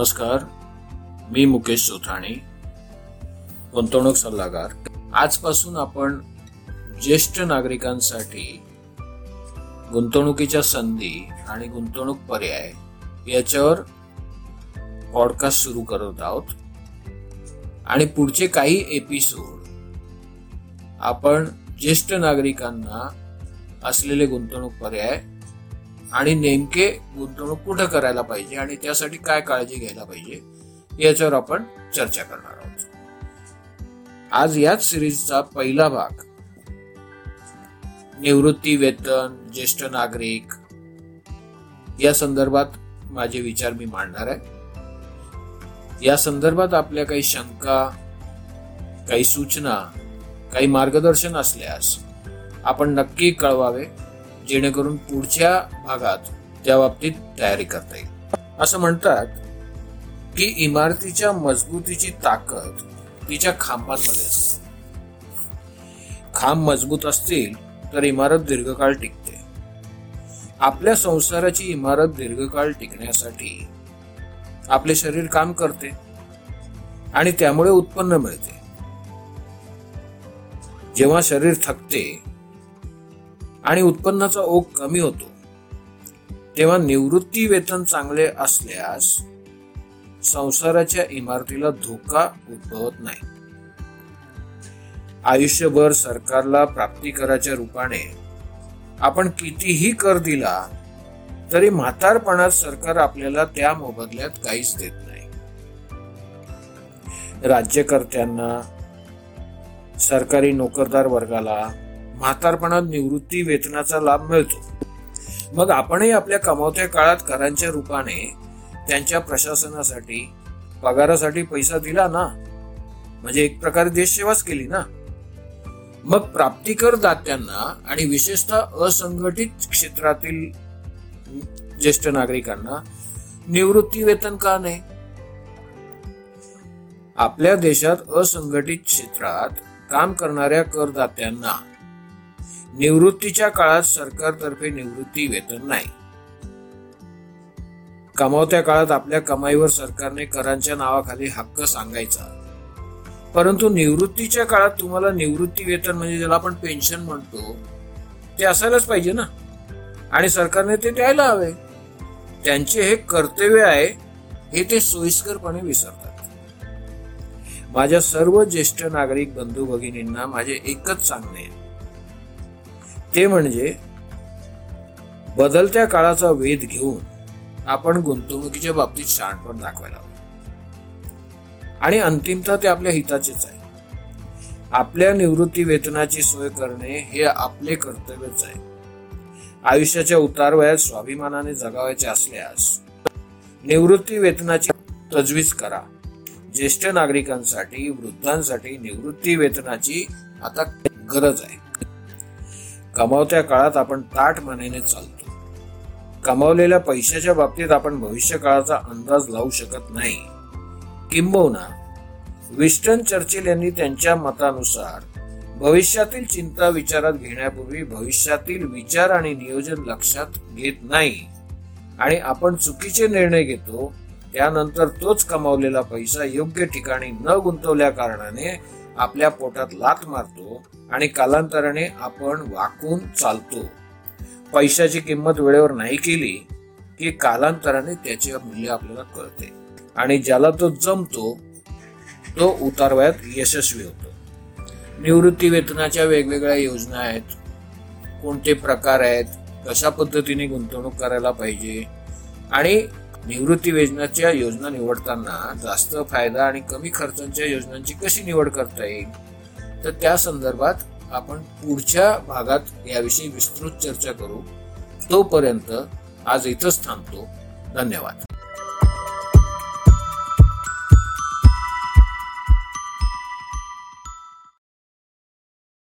नमस्कार मी मुकेश चोथाणी गुंतवणूक सल्लागार. आजपासून आपण ज्येष्ठ नागरिकांसाठी गुंतवणुकीच्या संधी आणि गुंतवणूक पर्याय याच्यावर पॉडकास्ट सुरू करत आहोत. आणि पुढचे काही एपिसोड आपण ज्येष्ठ नागरिकांना असलेले गुंतवणूक पर्याय आणि नेमके गुंतवणूक कुठं करायला पाहिजे आणि त्यासाठी काय काळजी घ्यायला पाहिजे याच्यावर आपण चर्चा करणार आहोत. आज याच सिरीजचा पहिला भाग निवृत्ती वेतन ज्येष्ठ नागरिक या संदर्भात माझे विचार मी मांडणार आहे. या संदर्भात आपल्या काही शंका काही सूचना काही मार्गदर्शन असल्यास आपण नक्की कळवावे. जेणेकरून पुढच्या भागात त्या बाबतीत तयारी करता येईल. असं म्हणतात की इमारतीच्या मजबूतीची ताकद तिच्या खांबांमध्ये असते. खांब मजबूत असतील तर इमारत दीर्घकाळ टिकते. आपल्या संसाराची इमारत दीर्घकाळ टिकण्यासाठी आपले शरीर काम करते आणि त्यामुळे उत्पन्न मिळते. जेव्हा शरीर थकते आणि उत्पन्नाचा ओघ कमी होतो. तेव्हा निवृत्ती वेतन चांगले असल्यास संसाराच्या इमारतीला धोका उद्भवत नाही. आयुष्यभर सरकारला प्राप्तिकराच्या रूपाने आपण कितीही कर दिला तरी म्हातारपणात सरकार आपल्याला त्या मोबदल्यात काहीच देत नाही. राज्यकर्त्यांना सरकारी नोकरदार वर्गाला म्हातारपणात निवृत्ती वेतनाचा लाभ मिळतो. मग आपणही आपल्या कमावत्या काळात करांच्या रूपाने त्यांच्या प्रशासनासाठी पगारासाठी पैसा दिला ना? म्हणजे एक प्रकारे देशसेवाच केली ना? मग प्राप्तिकर दात्यांना आणि विशेषतः असंघटित क्षेत्रातील ज्येष्ठ नागरिकांना निवृत्ती वेतन का नाही? आपल्या देशात असंघटित क्षेत्रात काम करणाऱ्या करदात्यांना निवृत्तीच्या काळात सरकारतर्फे निवृत्ती वेतन नाही. कमावत्या काळात आपल्या कमाईवर सरकारने करांच्या नावाखाली हक्क सांगायचा. परंतु निवृत्तीच्या काळात तुम्हाला निवृत्ती वेतन म्हणजे ज्याला आपण पेन्शन म्हणतो ते असायलाच पाहिजे ना? आणि सरकारने ते द्यायला हवे. त्यांचे हे कर्तव्य आहे हे ते सोयीस्करपणे विसरतात. माझ्या सर्व ज्येष्ठ नागरिक बंधू भगिनींना माझे एकच सांगणे ते म्हणजे बदलत्या काळाचा वेध घेऊन आपण गुंतवणुकीच्या बाबतीत शहाणपण दाखवायला हवं. आणि अंतिमता ते आपल्या हिताचेच आहे. आपल्या निवृत्ती वेतनाची सोय करणे हे आपले कर्तव्यच आहे. आयुष्याच्या उतार वयात स्वाभिमानाने जगावायचे असल्यास निवृत्ती वेतनाची तजवीज करा. ज्येष्ठ नागरिकांसाठी वृद्धांसाठी निवृत्ती वेतनाची आता गरज आहे. कमावत्या काळात आपण ताट मानेने चालतो. कमावलेल्या पैशाच्या बाबतीत आपण भविष्य काळाचा अंदाज लावू शकत नाही. किंबहुना विस्टन चर्चिल यांनी त्यांच्या मतानुसार भविष्यातील चिंता विचारात घेण्यापूर्वी भविष्यातील विचार आणि नियोजन लक्षात घेत नाही. आणि आपण चुकीचे निर्णय घेतो त्यानंतर तोच कमावलेला पैसा योग्य ठिकाणी न गुंतवल्या कारणाने आपल्या पोटात लात मारतो आणि कालांतराने आपण वाकून चालतो. पैशाची किंमत वेळेवर नाही केली की कालांतराने त्याचे मूल्य आपल्याला कळते. आणि ज्याला तो जमतो तो उतारवयात यशस्वी होतो. निवृत्ती वेतनाच्या वेगवेगळ्या योजना आहेत. कोणते प्रकार आहेत? कशा पद्धतीने गुंतवणूक करायला पाहिजे? आणि निवृत्ती वेतनाच्या योजना निवडताना जास्त फायदा आणि कमी खर्चांच्या योजनांची कशी निवड करता येईल? तर त्या संदर्भात आपण पुढच्या भागात याविषयी विस्तृत चर्चा करू. तोपर्यंत आज इथंच थांबतो. धन्यवाद.